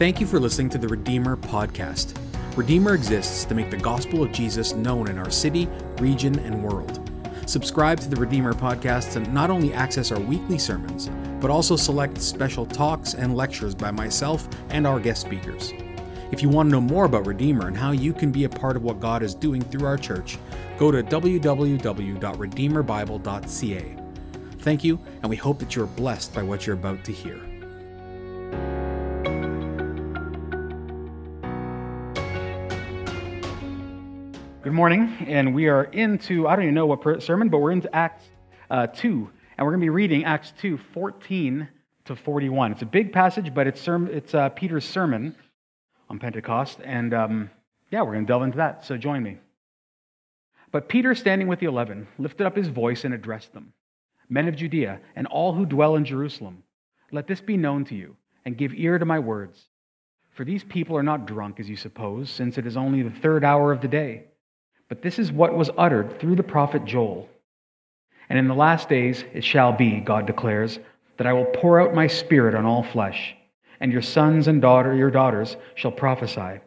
Thank you for listening to the Redeemer podcast. Redeemer exists to make the gospel of Jesus known in our city, region, and world. Subscribe to the Redeemer podcast to not only access our weekly sermons, but also select special talks and lectures by myself and our guest speakers. If you want to know more about Redeemer and how you can be a part of what God is doing through our church, go to www.redeemerbible.ca. Thank you, and we hope that you are blessed by what you're about to hear. Good morning, and we are into, I don't even know what sermon, but we're into Acts uh, 2, and we're going to be reading Acts 2, 14 to 41. It's a big passage, but it's, it's uh, Peter's sermon on Pentecost, and um, yeah, we're going to delve into that, so join me. But Peter, standing with the eleven, lifted up his voice and addressed them Men of Judea, and all who dwell in Jerusalem, let this be known to you, and give ear to my words. For these people are not drunk, as you suppose, since it is only the third hour of the day. But this is what was uttered through the prophet Joel. And in the last days it shall be, God declares, that I will pour out my spirit on all flesh, and your sons and daughter, your daughters shall prophesy,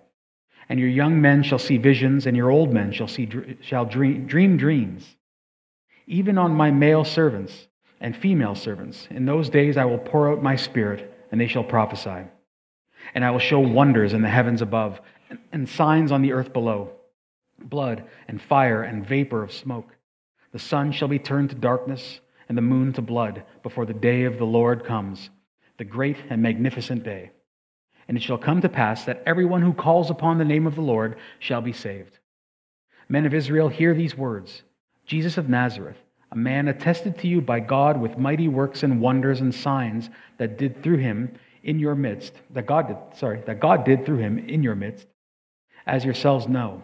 and your young men shall see visions, and your old men shall see shall dream, dream dreams. Even on my male servants and female servants, in those days I will pour out my spirit, and they shall prophesy. And I will show wonders in the heavens above, and signs on the earth below blood and fire and vapor of smoke. The sun shall be turned to darkness and the moon to blood before the day of the Lord comes, the great and magnificent day. And it shall come to pass that everyone who calls upon the name of the Lord shall be saved. Men of Israel, hear these words Jesus of Nazareth, a man attested to you by God with mighty works and wonders and signs that did through him in your midst, that God did, sorry, that God did through him in your midst, as yourselves know.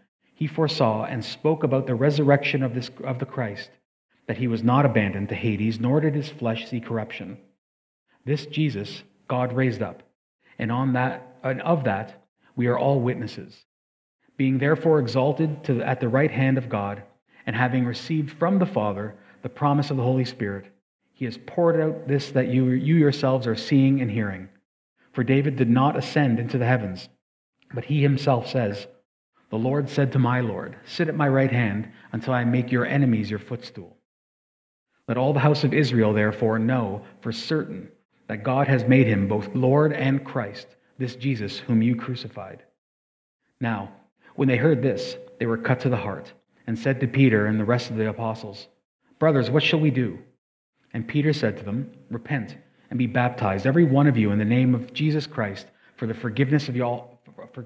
he foresaw and spoke about the resurrection of, this, of the Christ, that he was not abandoned to Hades, nor did his flesh see corruption. This Jesus God raised up, and on that and of that we are all witnesses. Being therefore exalted to, at the right hand of God, and having received from the Father the promise of the Holy Spirit, he has poured out this that you, you yourselves are seeing and hearing. For David did not ascend into the heavens, but he himself says, the Lord said to my Lord, Sit at my right hand until I make your enemies your footstool. Let all the house of Israel, therefore, know for certain that God has made him both Lord and Christ, this Jesus whom you crucified. Now, when they heard this, they were cut to the heart, and said to Peter and the rest of the apostles, Brothers, what shall we do? And Peter said to them, Repent and be baptized, every one of you, in the name of Jesus Christ, for the forgiveness of y'all, for,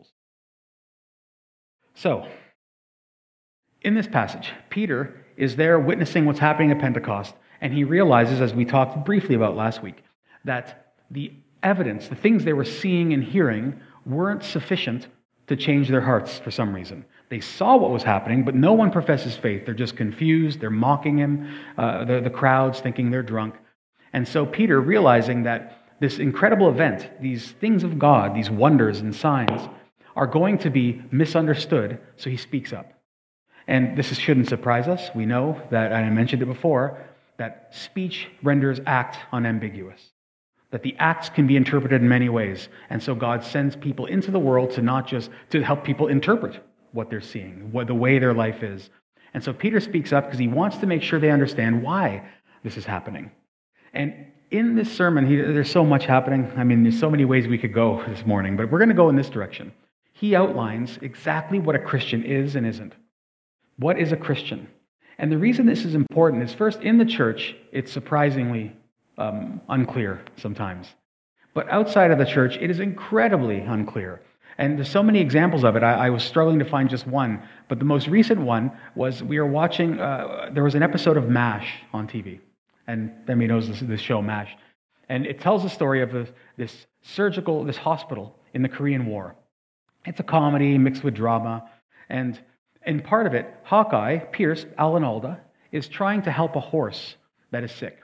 So, in this passage, Peter is there witnessing what's happening at Pentecost, and he realizes, as we talked briefly about last week, that the evidence, the things they were seeing and hearing, weren't sufficient to change their hearts for some reason. They saw what was happening, but no one professes faith. They're just confused. They're mocking him, uh, the, the crowds thinking they're drunk. And so Peter, realizing that this incredible event, these things of God, these wonders and signs, are going to be misunderstood, so he speaks up. And this shouldn't surprise us. We know that, and I mentioned it before, that speech renders act unambiguous. That the acts can be interpreted in many ways. And so God sends people into the world to not just to help people interpret what they're seeing, what the way their life is. And so Peter speaks up because he wants to make sure they understand why this is happening. And in this sermon, he, there's so much happening. I mean, there's so many ways we could go this morning, but we're going to go in this direction. He outlines exactly what a Christian is and isn't. What is a Christian? And the reason this is important is first, in the church, it's surprisingly um, unclear sometimes. But outside of the church, it is incredibly unclear. And there's so many examples of it. I, I, was struggling to find just one. But the most recent one was we were watching, uh, there was an episode of MASH on TV. And Demi knows this, this show, MASH. And it tells the story of this, this surgical, this hospital in the Korean War. It's a comedy mixed with drama. And in part of it, Hawkeye, Pierce, Alan Alda, is trying to help a horse that is sick.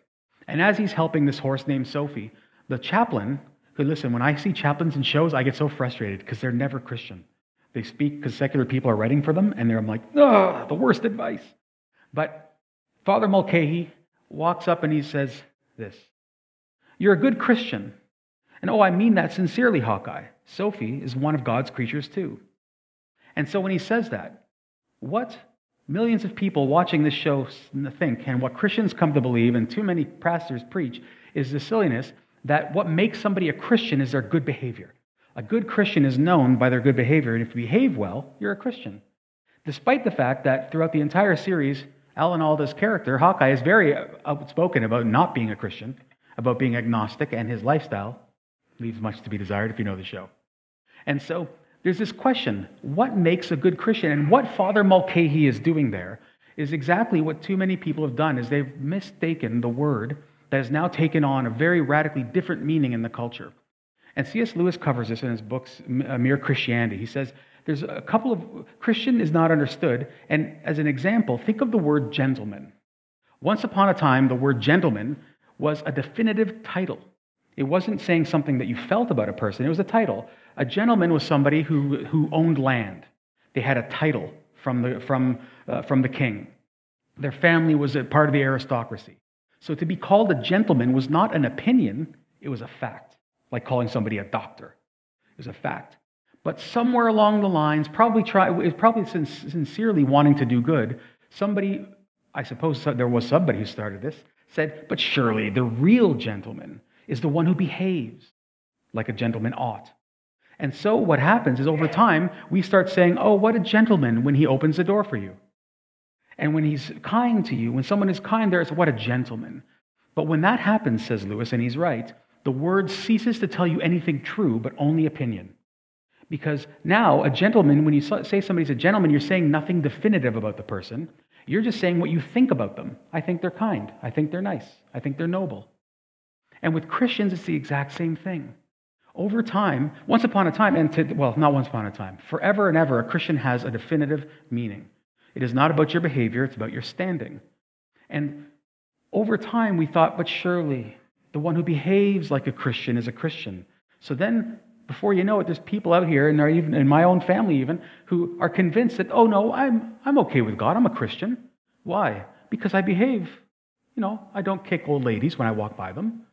And as he's helping this horse named Sophie, the chaplain, who, listen, when I see chaplains in shows, I get so frustrated because they're never Christian. They speak because secular people are writing for them, and they're I'm like, oh, the worst advice. But Father Mulcahy walks up and he says this You're a good Christian. And oh, I mean that sincerely, Hawkeye. Sophie is one of God's creatures too. And so when he says that, what millions of people watching this show think, and what Christians come to believe, and too many pastors preach, is the silliness that what makes somebody a Christian is their good behavior. A good Christian is known by their good behavior, and if you behave well, you're a Christian. Despite the fact that throughout the entire series, Alan Alda's character, Hawkeye, is very uh, outspoken about not being a Christian, about being agnostic, and his lifestyle leaves much to be desired if you know the show. And so there's this question what makes a good Christian? And what Father Mulcahy is doing there is exactly what too many people have done is they've mistaken the word that has now taken on a very radically different meaning in the culture. And C.S. Lewis covers this in his books, Mere Christianity. He says there's a couple of Christian is not understood. And as an example, think of the word gentleman. Once upon a time, the word gentleman was a definitive title. It wasn't saying something that you felt about a person, it was a title. A gentleman was somebody who, who owned land. They had a title from the, from, uh, from the king. Their family was a part of the aristocracy. So to be called a gentleman was not an opinion, it was a fact, like calling somebody a doctor. It was a fact. But somewhere along the lines, probably try, probably sincerely wanting to do good, somebody, I suppose there was somebody who started this, said, but surely the real gentleman is the one who behaves like a gentleman ought. And so what happens is over time, we start saying, oh, what a gentleman when he opens the door for you. And when he's kind to you, when someone is kind, there's what a gentleman. But when that happens, says Lewis, and he's right, the word ceases to tell you anything true, but only opinion. Because now, a gentleman, when you say somebody's a gentleman, you're saying nothing definitive about the person. You're just saying what you think about them. I think they're kind. I think they're nice. I think they're noble. And with Christians, it's the exact same thing. Over time, once upon a time, and to, well, not once upon a time, forever and ever, a Christian has a definitive meaning. It is not about your behavior, it's about your standing. And over time, we thought, but surely the one who behaves like a Christian is a Christian. So then, before you know it, there's people out here, and even in my own family even, who are convinced that, oh no, I'm, I'm okay with God, I'm a Christian. Why? Because I behave. You know, I don't kick old ladies when I walk by them.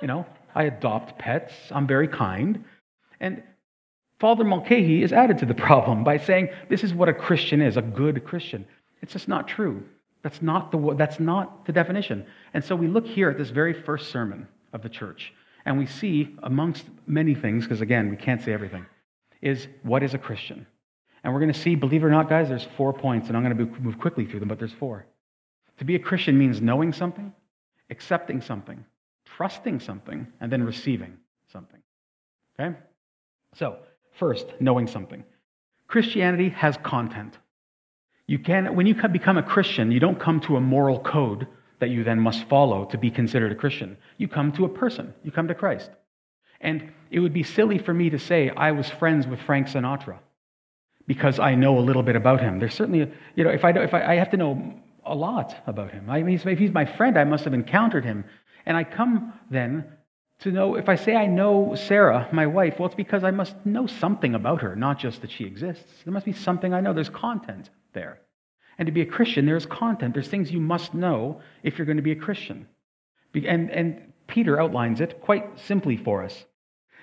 You know, I adopt pets, I'm very kind. And Father Mulcahy is added to the problem by saying this is what a Christian is, a good Christian. It's just not true. That's not the, that's not the definition. And so we look here at this very first sermon of the church, and we see, amongst many things, because again, we can't say everything, is what is a Christian? And we're going to see, believe it or not, guys, there's four points, and I'm going to move quickly through them, but there's four. To be a Christian means knowing something, accepting something, trusting something, and then receiving something. Okay? So, First, knowing something. Christianity has content. You can, when you become a Christian, you don't come to a moral code that you then must follow to be considered a Christian. You come to a person, you come to Christ. And it would be silly for me to say I was friends with Frank Sinatra because I know a little bit about him. There's certainly, you know, if I, if I, I have to know a lot about him. I mean, if he's my friend, I must have encountered him. And I come then to know if I say I know Sarah, my wife, well, it's because I must know something about her, not just that she exists. There must be something I know. There's content there. And to be a Christian, there's content, there's things you must know if you're going to be a Christian. And, and Peter outlines it quite simply for us.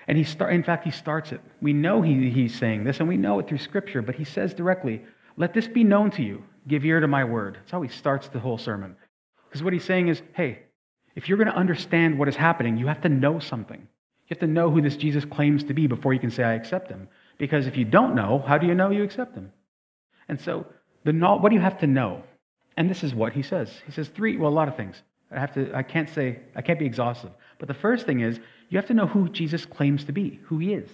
And he start, in fact, he starts it. We know he, he's saying this, and we know it through Scripture, but he says directly, Let this be known to you. Give ear to my word. That's how he starts the whole sermon. Because what he's saying is, hey, if you're going to understand what is happening, you have to know something. You have to know who this Jesus claims to be before you can say, I accept him. Because if you don't know, how do you know you accept him? And so, the, what do you have to know? And this is what he says. He says three, well, a lot of things. I have to, I can't say, I can't be exhaustive. But the first thing is, you have to know who Jesus claims to be, who he is.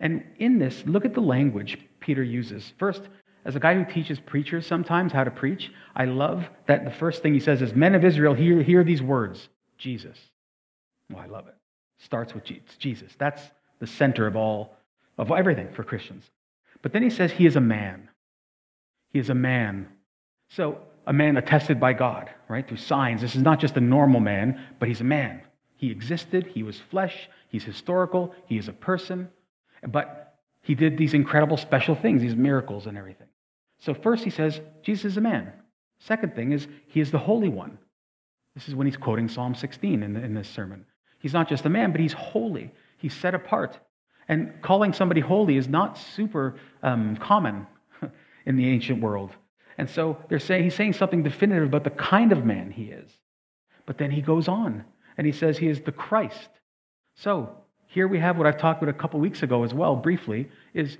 And in this, look at the language Peter uses. First, as a guy who teaches preachers sometimes how to preach, I love that the first thing he says is, Men of Israel, hear, hear these words Jesus. Oh, I love it. Starts with Jesus. That's the center of all, of everything for Christians. But then he says he is a man. He is a man. So, a man attested by God, right, through signs. This is not just a normal man, but he's a man. He existed, he was flesh, he's historical, he is a person, but he did these incredible special things, these miracles and everything. So, first he says, Jesus is a man. Second thing is, he is the Holy One. This is when he's quoting Psalm 16 in, in this sermon. He's not just a man, but he's holy. He's set apart. And calling somebody holy is not super um, common in the ancient world. And so they're saying, he's saying something definitive about the kind of man he is. But then he goes on and he says he is the Christ. So here we have what I've talked about a couple weeks ago as well, briefly, is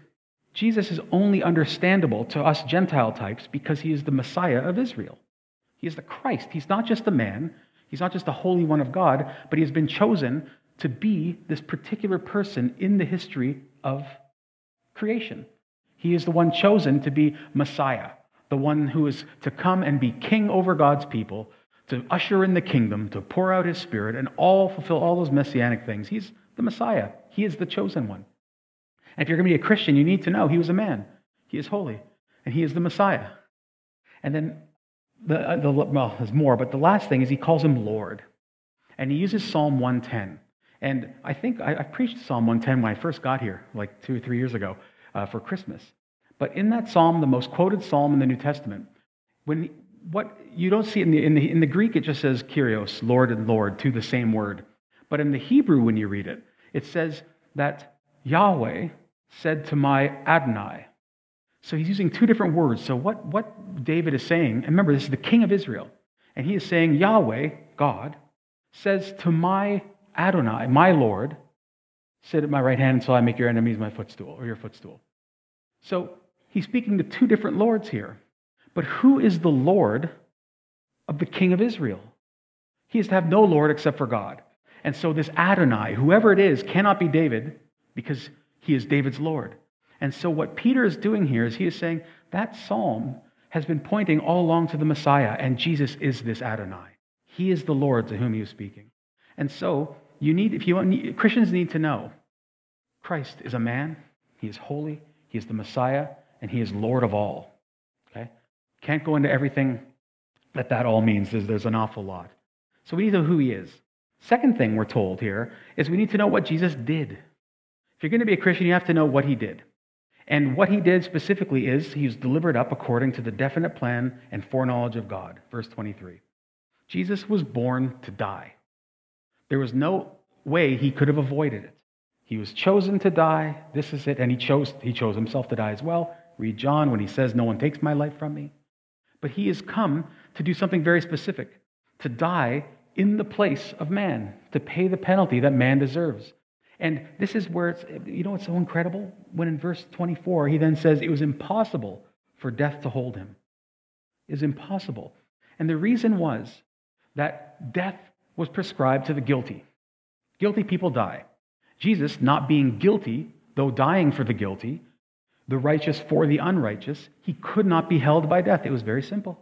Jesus is only understandable to us Gentile types because he is the Messiah of Israel. He is the Christ. He's not just a man, he's not just the Holy One of God, but he has been chosen to be this particular person in the history of creation. He is the one chosen to be Messiah, the one who is to come and be king over God's people, to usher in the kingdom, to pour out his spirit, and all fulfill all those messianic things. He's the Messiah. He is the chosen one. And if you're going to be a Christian, you need to know he was a man. He is holy, and he is the Messiah. And then, the, uh, the, well, there's more, but the last thing is he calls him Lord. And he uses Psalm 110. And I think I, I preached Psalm 110 when I first got here, like two or three years ago, uh, for Christmas. But in that psalm, the most quoted psalm in the New Testament, when what you don't see in the, in the, in the Greek, it just says Kyrios, Lord and Lord, to the same word. But in the Hebrew, when you read it, it says that Yahweh said to my Adonai. So he's using two different words. So what, what David is saying, and remember, this is the king of Israel, and he is saying, Yahweh, God, says to my Adonai, my Lord, sit at my right hand until I make your enemies my footstool or your footstool. So he's speaking to two different lords here. But who is the Lord of the king of Israel? He is to have no Lord except for God. And so this Adonai, whoever it is, cannot be David because he is David's Lord. And so what Peter is doing here is he is saying that psalm has been pointing all along to the Messiah, and Jesus is this Adonai. He is the Lord to whom he is speaking. And so you need, if you want, Christians need to know Christ is a man, he is holy, he is the Messiah, and he is Lord of all. Okay? Can't go into everything that that all means. There's, there's an awful lot. So we need to know who he is. Second thing we're told here is we need to know what Jesus did. If you're going to be a Christian, you have to know what he did. And what he did specifically is he was delivered up according to the definite plan and foreknowledge of God. Verse 23. Jesus was born to die. There was no way he could have avoided it. He was chosen to die. This is it. And he chose, he chose himself to die as well. Read John when he says, No one takes my life from me. But he has come to do something very specific to die in the place of man, to pay the penalty that man deserves. And this is where it's, you know, what's so incredible? When in verse 24, he then says it was impossible for death to hold him. It is impossible. And the reason was that death was prescribed to the guilty. Guilty people die. Jesus, not being guilty, though dying for the guilty, the righteous for the unrighteous, he could not be held by death. It was very simple.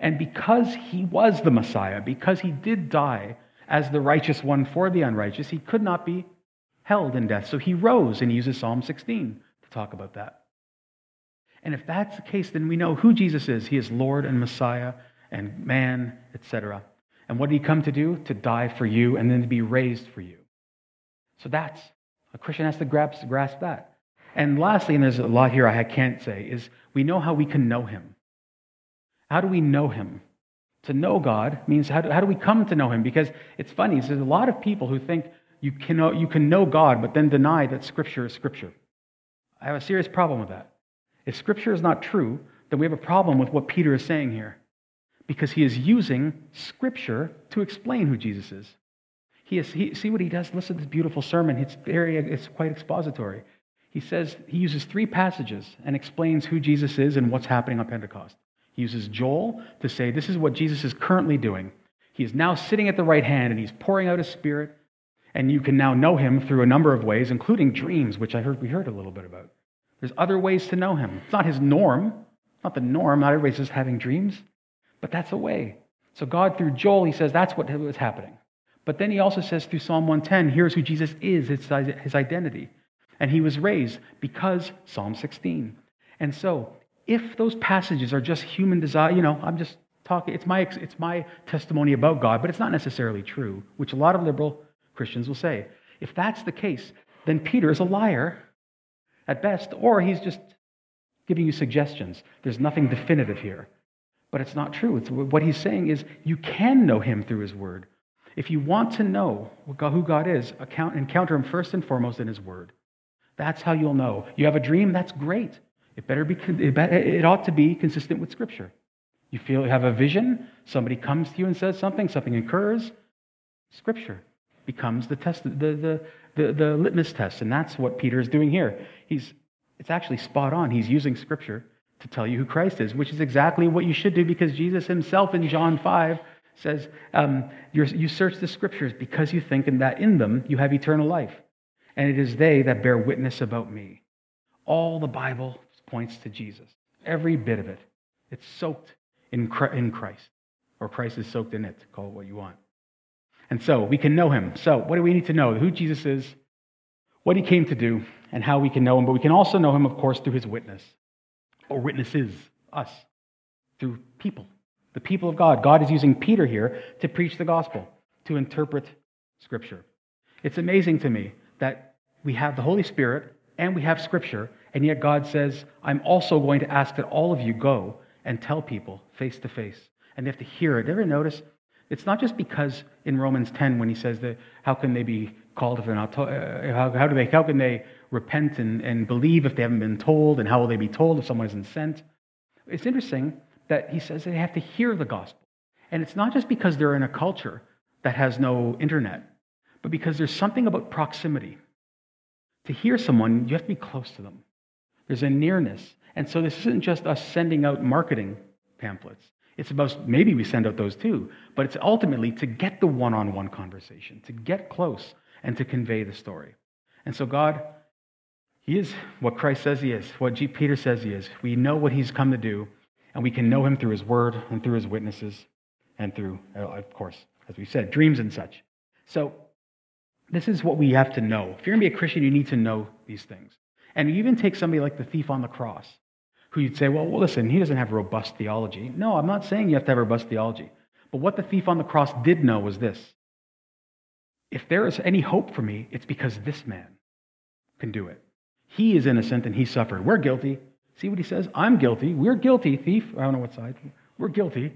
And because he was the Messiah, because he did die as the righteous one for the unrighteous, he could not be held in death. So he rose and he uses Psalm 16 to talk about that. And if that's the case, then we know who Jesus is. He is Lord and Messiah and man, etc. And what did he come to do? To die for you and then to be raised for you. So that's, a Christian has to grasp, grasp that. And lastly, and there's a lot here I can't say, is we know how we can know him. How do we know him? To know God means how do, how do we come to know him? Because it's funny, there's a lot of people who think you can, know, you can know God, but then deny that Scripture is Scripture. I have a serious problem with that. If Scripture is not true, then we have a problem with what Peter is saying here. Because he is using Scripture to explain who Jesus is. He is he, see what he does? Listen to this beautiful sermon. It's, very, it's quite expository. He says, he uses three passages and explains who Jesus is and what's happening on Pentecost. He uses Joel to say, This is what Jesus is currently doing. He is now sitting at the right hand and he's pouring out his spirit. And you can now know him through a number of ways, including dreams, which I heard we heard a little bit about. There's other ways to know him. It's not his norm, not the norm. Not everybody's just having dreams, but that's a way. So God, through Joel, he says that's what was happening. But then he also says through Psalm 110, here's who Jesus is, it's his identity. And he was raised because Psalm 16. And so if those passages are just human desire, you know, I'm just talking, it's my, it's my testimony about God, but it's not necessarily true, which a lot of liberal Christians will say. If that's the case, then Peter is a liar at best, or he's just giving you suggestions. There's nothing definitive here. But it's not true. It's, what he's saying is you can know him through his word. If you want to know who God is, account, encounter him first and foremost in his word. That's how you'll know. You have a dream, that's great. It better be, it ought to be consistent with Scripture. You feel you have a vision, somebody comes to you and says something, something occurs, Scripture becomes the test, the, the, the, the litmus test. And that's what Peter is doing here. He's, it's actually spot on. He's using Scripture to tell you who Christ is, which is exactly what you should do because Jesus himself in John 5 says, um, You search the Scriptures because you think that in them you have eternal life. And it is they that bear witness about me. All the Bible points to Jesus. Every bit of it. It's soaked in Christ, or Christ is soaked in it. Call it what you want. And so we can know him. So, what do we need to know? Who Jesus is, what he came to do, and how we can know him. But we can also know him, of course, through his witness, or witnesses, us, through people, the people of God. God is using Peter here to preach the gospel, to interpret Scripture. It's amazing to me that we have the Holy Spirit and we have Scripture, and yet God says, I'm also going to ask that all of you go and tell people face to face. And they have to hear it. Ever notice? It's not just because in Romans 10, when he says that how can they be called if they're not told, uh, how, how, do they, how can they repent and, and believe if they haven't been told? And how will they be told if someone isn't sent? It's interesting that he says they have to hear the gospel. And it's not just because they're in a culture that has no internet, but because there's something about proximity. To hear someone, you have to be close to them. There's a nearness. And so this isn't just us sending out marketing pamphlets. It's about maybe we send out those too, but it's ultimately to get the one on one conversation, to get close and to convey the story. And so, God, He is what Christ says He is, what G. Peter says He is. We know what He's come to do, and we can know Him through His word and through His witnesses and through, uh, of course, as we said, dreams and such. So, this is what we have to know. If you're going to be a Christian, you need to know these things. And you even take somebody like the thief on the cross, who you'd say, well, listen, he doesn't have robust theology. No, I'm not saying you have to have robust theology. But what the thief on the cross did know was this if there is any hope for me, it's because this man can do it. He is innocent and he suffered. We're guilty. See what he says? I'm guilty. We're guilty, thief. I don't know what side. We're guilty.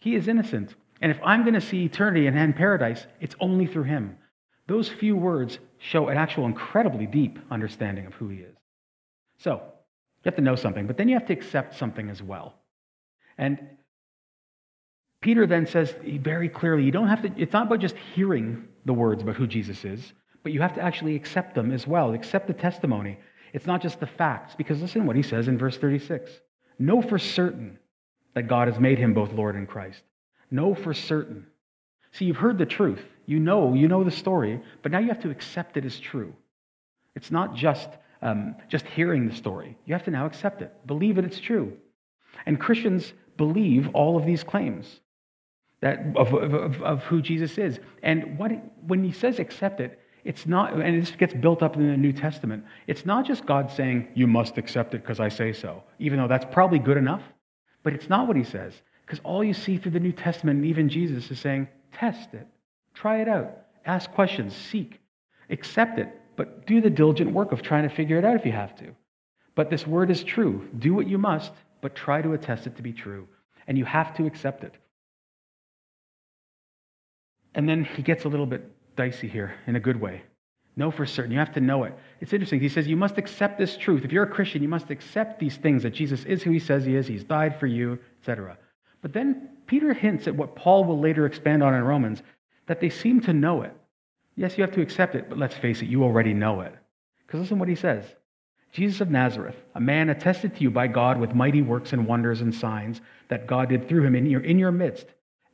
He is innocent. And if I'm going to see eternity and paradise, it's only through him. Those few words show an actual incredibly deep understanding of who he is. So, you have to know something, but then you have to accept something as well. And Peter then says very clearly, you don't have to, it's not about just hearing the words about who Jesus is, but you have to actually accept them as well. Accept the testimony. It's not just the facts, because listen what he says in verse 36. Know for certain that God has made him both Lord and Christ. Know for certain. See, you've heard the truth. You know, you know the story, but now you have to accept it as true. It's not just, um, just hearing the story. You have to now accept it, believe it, it's true. And Christians believe all of these claims that, of, of, of who Jesus is. And what, when he says accept it, it's not, and this gets built up in the New Testament, it's not just God saying, you must accept it because I say so, even though that's probably good enough. But it's not what he says. Because all you see through the New Testament, and even Jesus, is saying, Test it, try it out, ask questions, seek, accept it, but do the diligent work of trying to figure it out if you have to. But this word is true. Do what you must, but try to attest it to be true. and you have to accept it. And then he gets a little bit dicey here in a good way. Know for certain. You have to know it. It's interesting. He says you must accept this truth. If you're a Christian, you must accept these things that Jesus is who he says he is, he's died for you, etc. But then Peter hints at what Paul will later expand on in Romans that they seem to know it. Yes, you have to accept it, but let's face it, you already know it. Because listen what he says Jesus of Nazareth, a man attested to you by God with mighty works and wonders and signs that God did through him in your, in your midst,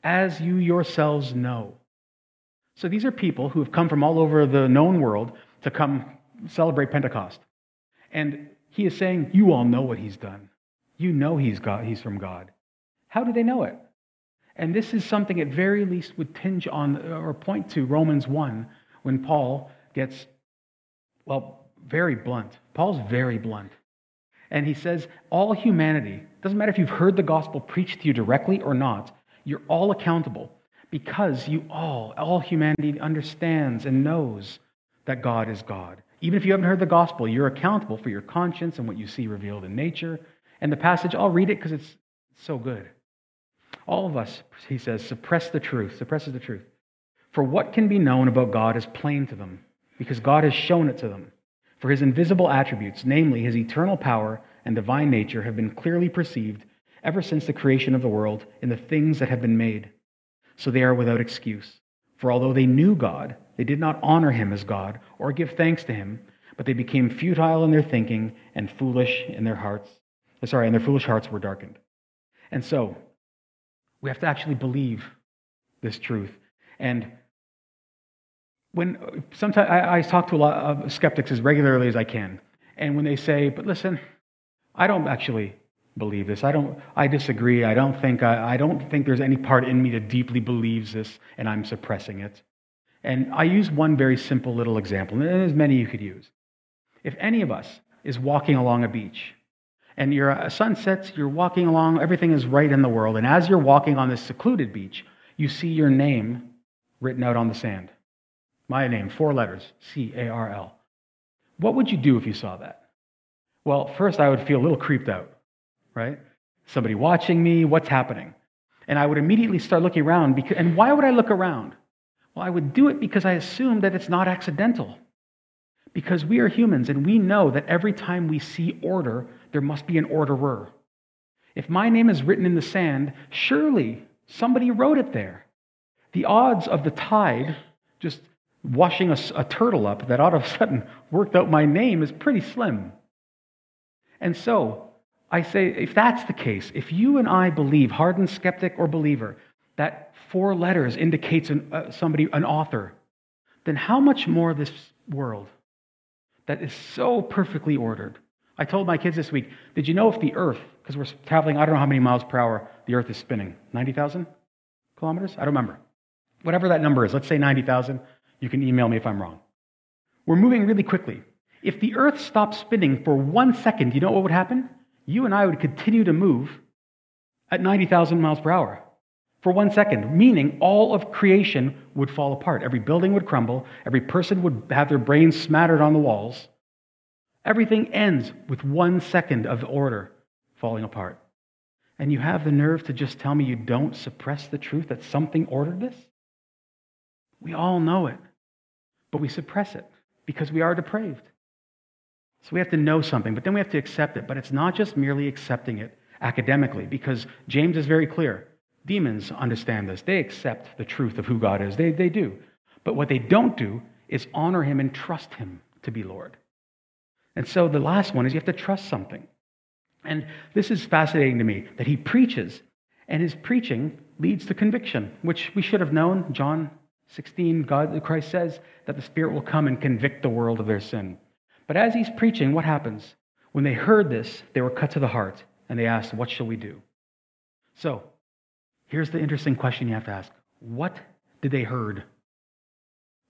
as you yourselves know. So these are people who have come from all over the known world to come celebrate Pentecost. And he is saying, You all know what he's done. You know he's, God, he's from God. How do they know it? And this is something at very least would tinge on or point to Romans 1 when Paul gets, well, very blunt. Paul's very blunt. And he says, All humanity, doesn't matter if you've heard the gospel preached to you directly or not, you're all accountable because you all, all humanity understands and knows that God is God. Even if you haven't heard the gospel, you're accountable for your conscience and what you see revealed in nature. And the passage, I'll read it because it's so good. All of us, he says, suppress the truth, suppresses the truth. For what can be known about God is plain to them, because God has shown it to them. For his invisible attributes, namely his eternal power and divine nature, have been clearly perceived ever since the creation of the world in the things that have been made so they are without excuse. For although they knew God, they did not honor him as God or give thanks to him, but they became futile in their thinking and foolish in their hearts. Sorry, and their foolish hearts were darkened. And so, we have to actually believe this truth. And when sometimes I, I talk to a lot of skeptics as regularly as I can, and when they say, "But listen, I don't actually believe this. I don't. I disagree. I don't think. I, I don't think there's any part in me that deeply believes this, and I'm suppressing it. And I use one very simple little example, and there's many you could use. If any of us is walking along a beach, and your uh, sun sets, you're walking along, everything is right in the world, and as you're walking on this secluded beach, you see your name written out on the sand. My name, four letters, C A R L. What would you do if you saw that? Well, first, I would feel a little creeped out right? Somebody watching me, what's happening? And I would immediately start looking around. Because, and why would I look around? Well, I would do it because I assume that it's not accidental. Because we are humans and we know that every time we see order, there must be an orderer. If my name is written in the sand, surely somebody wrote it there. The odds of the tide just washing a, a, turtle up that all of a sudden worked out my name is pretty slim. And so, I say, if that's the case, if you and I believe, hardened skeptic or believer, that four letters indicates an, uh, somebody, an author, then how much more this world that is so perfectly ordered? I told my kids this week, did you know if the earth, because we're traveling, I don't know how many miles per hour the earth is spinning, 90,000 kilometers? I don't remember. Whatever that number is, let's say 90,000. You can email me if I'm wrong. We're moving really quickly. If the earth stopped spinning for one second, you know what would happen? you and I would continue to move at 90,000 miles per hour for one second, meaning all of creation would fall apart. Every building would crumble, every person would have their brains smattered on the walls. Everything ends with one second of order falling apart. And you have the nerve to just tell me you don't suppress the truth that something ordered this? We all know it, but we suppress it because we are depraved. So we have to know something, but then we have to accept it. But it's not just merely accepting it academically, because James is very clear. Demons understand this. They accept the truth of who God is. They, they do. But what they don't do is honor him and trust him to be Lord. And so the last one is you have to trust something. And this is fascinating to me that he preaches, and his preaching leads to conviction, which we should have known. John 16, God, the Christ says that the Spirit will come and convict the world of their sin. But as he's preaching, what happens? When they heard this, they were cut to the heart and they asked, What shall we do? So, here's the interesting question you have to ask What did they heard?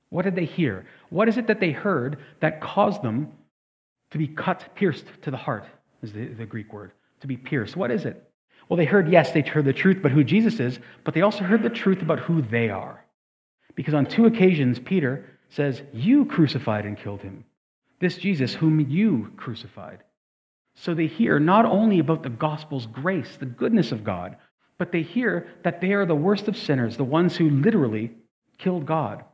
What did they hear? What is it that they heard that caused them to be cut, pierced to the heart, is the, the Greek word, to be pierced? What is it? Well, they heard, yes, they heard the truth about who Jesus is, but they also heard the truth about who they are. Because on two occasions, Peter says, You crucified and killed him this Jesus whom you crucified. So they hear not only about the gospel's grace, the goodness of God, but they hear that they are the worst of sinners, the ones who literally killed God.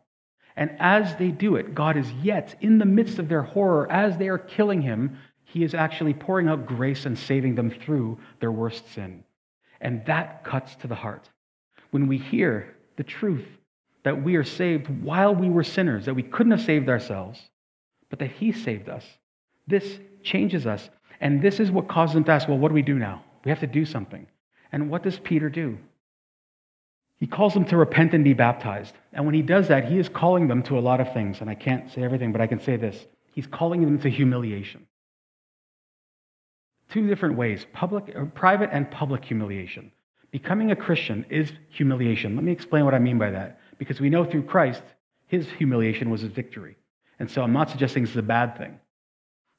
And as they do it, God is yet in the midst of their horror, as they are killing him, he is actually pouring out grace and saving them through their worst sin. And that cuts to the heart. When we hear the truth that we are saved while we were sinners, that we couldn't have saved ourselves, but that he saved us, this changes us. And this is what causes them to ask, well, what do we do now? We have to do something. And what does Peter do? He calls them to repent and be baptized. And when he does that, he is calling them to a lot of things. And I can't say everything, but I can say this. He's calling them to humiliation. Two different ways public, or private and public humiliation. Becoming a Christian is humiliation. Let me explain what I mean by that. Because we know through Christ, his humiliation was his victory. And so I'm not suggesting this is a bad thing.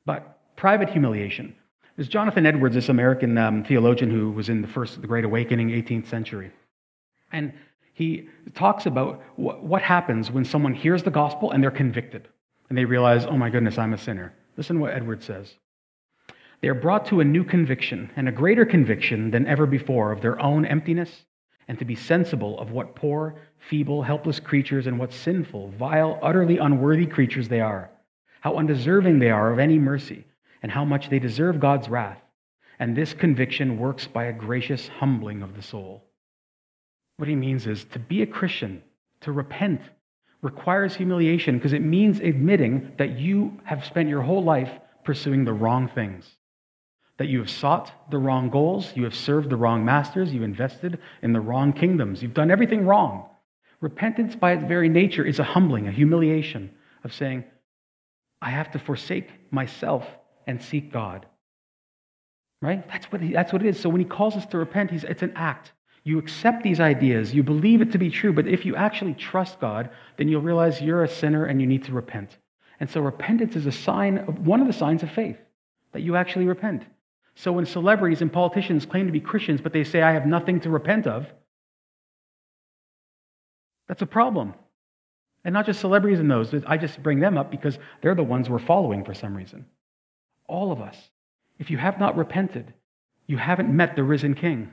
But private humiliation. There's Jonathan Edwards, this American um, theologian who was in the first, the Great Awakening, 18th century. And he talks about what, happens when someone hears the gospel and they're convicted and they realize, oh my goodness, I'm a sinner. Listen to what Edwards says. They are brought to a new conviction and a greater conviction than ever before of their own emptiness and to be sensible of what poor, feeble, helpless creatures and what sinful, vile, utterly unworthy creatures they are, how undeserving they are of any mercy, and how much they deserve God's wrath. And this conviction works by a gracious humbling of the soul. What he means is to be a Christian, to repent, requires humiliation because it means admitting that you have spent your whole life pursuing the wrong things, that you have sought the wrong goals, you have served the wrong masters, you've invested in the wrong kingdoms, you've done everything wrong. Repentance, by its very nature, is a humbling, a humiliation of saying, I have to forsake myself and seek God. Right? That's what, he, that's what it is. So when he calls us to repent, he's, it's an act. You accept these ideas, you believe it to be true, but if you actually trust God, then you'll realize you're a sinner and you need to repent. And so repentance is a sign of one of the signs of faith, that you actually repent. So when celebrities and politicians claim to be Christians, but they say, I have nothing to repent of, that's a problem. And not just celebrities and those, I just bring them up because they're the ones we're following for some reason. All of us. If you have not repented, you haven't met the risen king.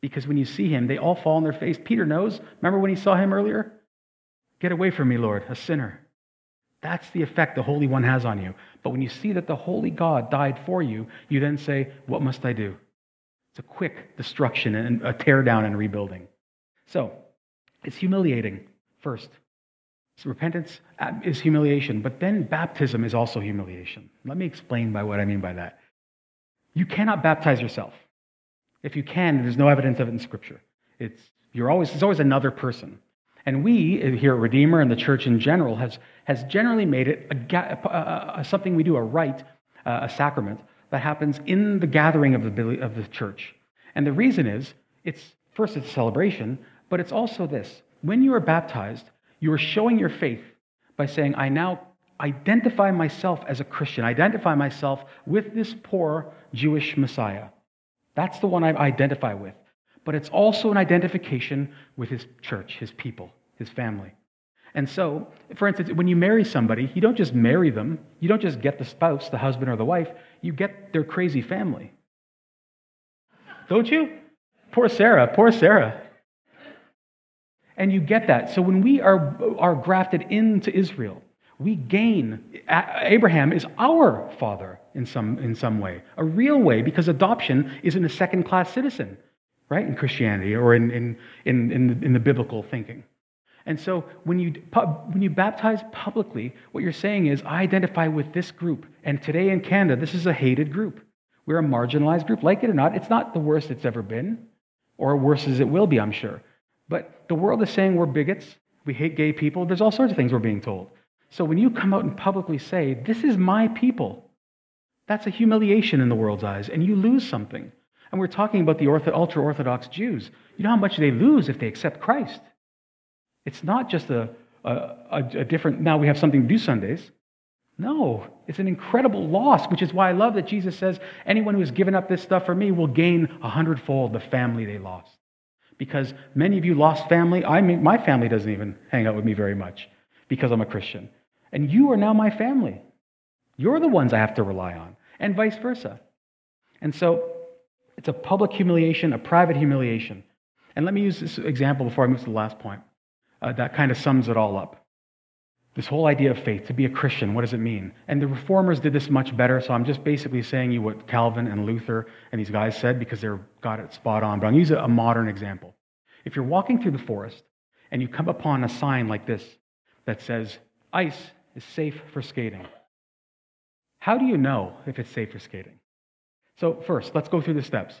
Because when you see him, they all fall on their face. Peter knows. Remember when he saw him earlier? Get away from me, Lord, a sinner. That's the effect the Holy One has on you. But when you see that the Holy God died for you, you then say, What must I do? It's a quick destruction and a tear down and rebuilding. So, it's humiliating first. So repentance uh, is humiliation, but then baptism is also humiliation. Let me explain by what I mean by that. You cannot baptize yourself. If you can, there's no evidence of it in Scripture. It's, you're always, there's always another person. And we here at Redeemer and the church in general has, has generally made it a, a, a, something we do, a rite, uh, a sacrament that happens in the gathering of the, of the church. And the reason is, it's first it's a celebration, but it's also this. When you are baptized, you are showing your faith by saying, I now identify myself as a Christian, identify myself with this poor Jewish Messiah. That's the one I identify with. But it's also an identification with his church, his people, his family. And so, for instance, when you marry somebody, you don't just marry them, you don't just get the spouse, the husband or the wife, you get their crazy family. Don't you? Poor Sarah, poor Sarah. And you get that. So when we are, are grafted into Israel, we gain. Abraham is our father in some, in some way, a real way, because adoption isn't a second class citizen, right, in Christianity or in, in, in, in, the, in the biblical thinking. And so when you, when you baptize publicly, what you're saying is, I identify with this group. And today in Canada, this is a hated group. We're a marginalized group. Like it or not, it's not the worst it's ever been, or worse as it will be, I'm sure. But the world is saying we're bigots, we hate gay people. There's all sorts of things we're being told. So when you come out and publicly say, This is my people, that's a humiliation in the world's eyes, and you lose something. And we're talking about the ultra Orthodox Jews. You know how much they lose if they accept Christ? It's not just a, a, a, different, now we have something to do Sundays. No, it's an incredible loss, which is why I love that Jesus says, anyone who has given up this stuff for me will gain a hundredfold the family they lost. Because many of you lost family. I mean, my family doesn't even hang out with me very much because I'm a Christian. And you are now my family. You're the ones I have to rely on, and vice versa. And so It's a public humiliation, a private humiliation. And let me use this example before I move to the last point. Uh, that kind of sums it all up. This whole idea of faith, to be a Christian, what does it mean? And the reformers did this much better, so I'm just basically saying you what Calvin and Luther and these guys said because they're got it spot on. But I'm going to use a modern example. If you're walking through the forest and you come upon a sign like this that says, ice is safe for skating, how do you know if it's safe for skating? So, first, let's go through the steps.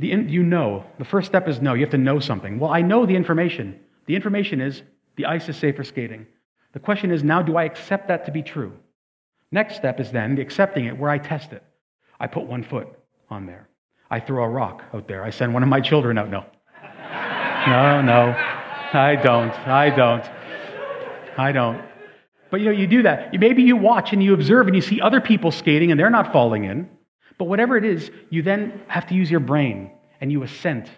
The in, you know, the first step is know. You have to know something. Well, I know the information. The information is the ice is safe for skating. The question is now, do I accept that to be true? Next step is then the accepting it, where I test it. I put one foot on there. I throw a rock out there. I send one of my children out. No. No, no. I don't. I don't. I don't. But you know, you do that. Maybe you watch and you observe and you see other people skating and they're not falling in. But whatever it is, you then have to use your brain and you assent.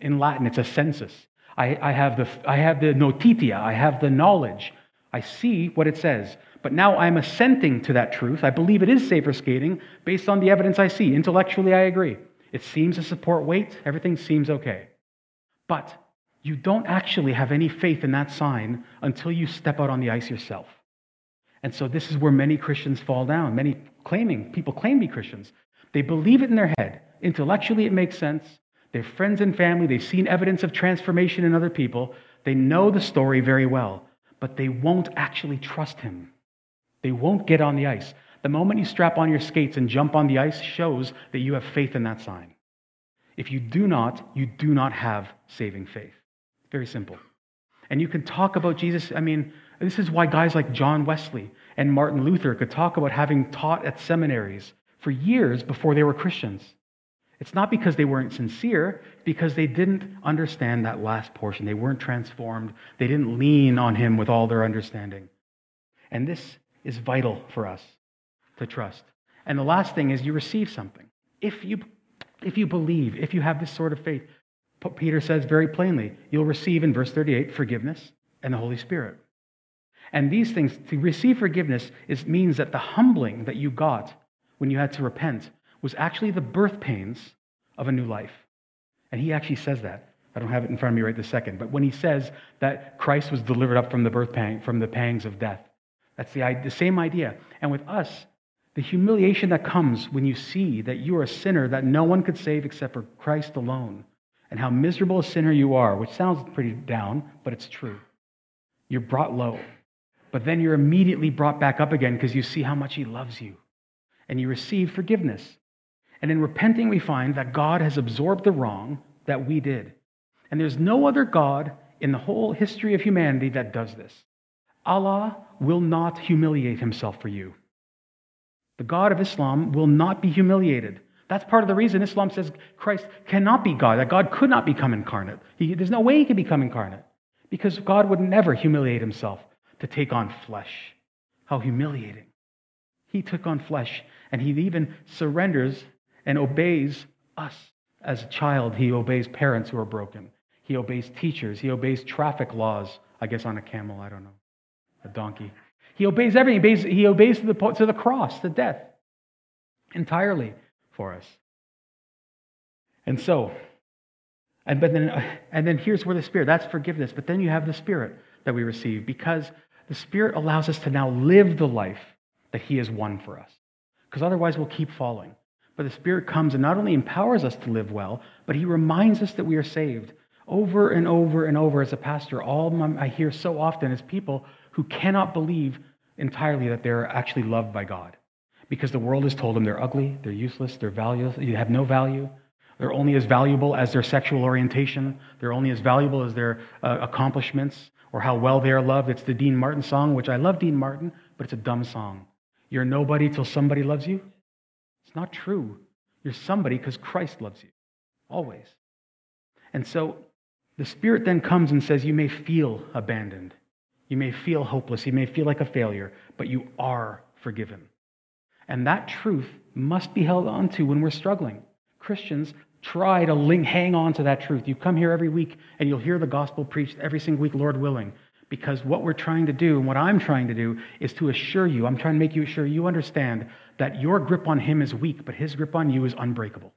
In Latin, it's assensus. I, I, have the, I have the notitia, I have the knowledge. I see what it says. But now I'm assenting to that truth. I believe it is safer skating based on the evidence I see. Intellectually, I agree. It seems to support weight, everything seems okay. But you don't actually have any faith in that sign until you step out on the ice yourself. And so this is where many Christians fall down. Many claiming, people claim to be Christians. They believe it in their head. Intellectually, it makes sense. They're friends and family. They've seen evidence of transformation in other people. They know the story very well but they won't actually trust him. They won't get on the ice. The moment you strap on your skates and jump on the ice shows that you have faith in that sign. If you do not, you do not have saving faith. Very simple. And you can talk about Jesus. I mean, this is why guys like John Wesley and Martin Luther could talk about having taught at seminaries for years before they were Christians. It's not because they weren't sincere, because they didn't understand that last portion. They weren't transformed. They didn't lean on Him with all their understanding. And this is vital for us to trust. And the last thing is you receive something. If you, if you believe, if you have this sort of faith, Peter says very plainly, you'll receive in verse 38 forgiveness and the Holy Spirit. And these things, to receive forgiveness, is, means that the humbling that you got when you had to repent was actually the birth pains of a new life. And he actually says that. I don't have it in front of me right this second, but when he says that Christ was delivered up from the birth pang, from the pangs of death, that's the, the same idea. And with us, the humiliation that comes when you see that you are a sinner that no one could save except for Christ alone, and how miserable a sinner you are, which sounds pretty down, but it's true. You're brought low, but then you're immediately brought back up again because you see how much He loves you, and you receive forgiveness. And in repenting, we find that God has absorbed the wrong that we did. And there's no other God in the whole history of humanity that does this. Allah will not humiliate himself for you. The God of Islam will not be humiliated. That's part of the reason Islam says Christ cannot be God, that God could not become incarnate. He, there's no way he could become incarnate because God would never humiliate himself to take on flesh. How humiliating. He took on flesh and he even surrenders and obeys us. As a child, he obeys parents who are broken. He obeys teachers. He obeys traffic laws. I guess on a camel, I don't know, a donkey. He obeys everything. He obeys, he obeys to, the, to the cross, to death, entirely for us. And so, and, but then, and then here's where the Spirit, that's forgiveness. But then you have the Spirit that we receive because the Spirit allows us to now live the life that He has won for us. Because otherwise, we'll keep falling. But the Spirit comes and not only empowers us to live well, but He reminds us that we are saved. Over and over and over, as a pastor, all I hear so often is people who cannot believe entirely that they're actually loved by God. Because the world has told them they're ugly, they're useless, they're valueless, you have no value. They're only as valuable as their sexual orientation. They're only as valuable as their uh, accomplishments or how well they are loved. It's the Dean Martin song, which I love Dean Martin, but it's a dumb song. You're nobody till somebody loves you. It's not true. You're somebody because Christ loves you, always. And so the Spirit then comes and says, You may feel abandoned. You may feel hopeless. You may feel like a failure, but you are forgiven. And that truth must be held on to when we're struggling. Christians try to link, hang on to that truth. You come here every week and you'll hear the gospel preached every single week, Lord willing. Because what we're trying to do and what I'm trying to do is to assure you, I'm trying to make you sure you understand that your grip on him is weak, but his grip on you is unbreakable.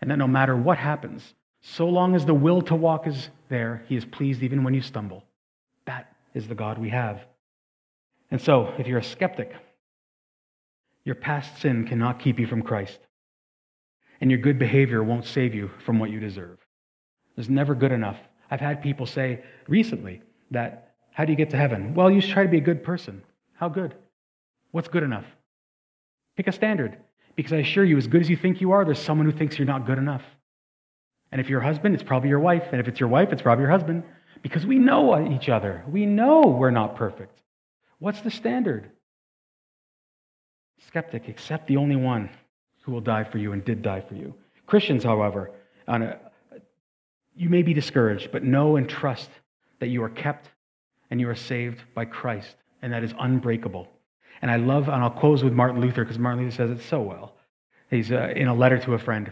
and that no matter what happens, so long as the will to walk is there, he is pleased even when you stumble. That is the God we have. And so, if you're a skeptic, your past sin cannot keep you from Christ, and your good behavior won't save you from what you deserve. It's never good enough. I've had people say recently that, How do you get to heaven? Well, you should try to be a good person. How good? What's good enough? Pick a standard. Because I assure you, as good as you think you are, there's someone who thinks you're not good enough. And if you're a husband, it's probably your wife. And if it's your wife, it's probably your husband. Because we know each other. We know we're not perfect. What's the standard? Skeptic, accept the only one who will die for you and did die for you. Christians, however, a, you may be discouraged, but know and trust that you are kept and you are saved by Christ, and that is unbreakable. And I love, and I'll close with Martin Luther because Martin Luther says it so well. He's uh, in a letter to a friend.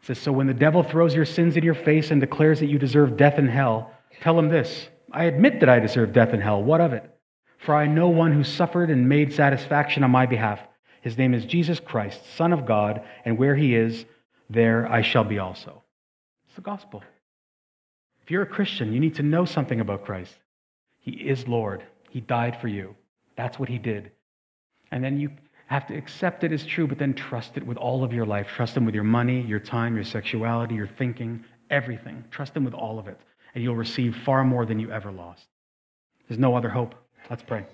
He says, So when the devil throws your sins in your face and declares that you deserve death and hell, tell him this I admit that I deserve death and hell. What of it? For I know one who suffered and made satisfaction on my behalf. His name is Jesus Christ, Son of God, and where he is, there I shall be also. It's the gospel. If you're a Christian, you need to know something about Christ. He is Lord, He died for you. That's what He did. And then you have to accept it as true, but then trust it with all of your life. Trust Him with your money, your time, your sexuality, your thinking, everything. Trust Him with all of it, and you'll receive far more than you ever lost. There's no other hope. Let's pray.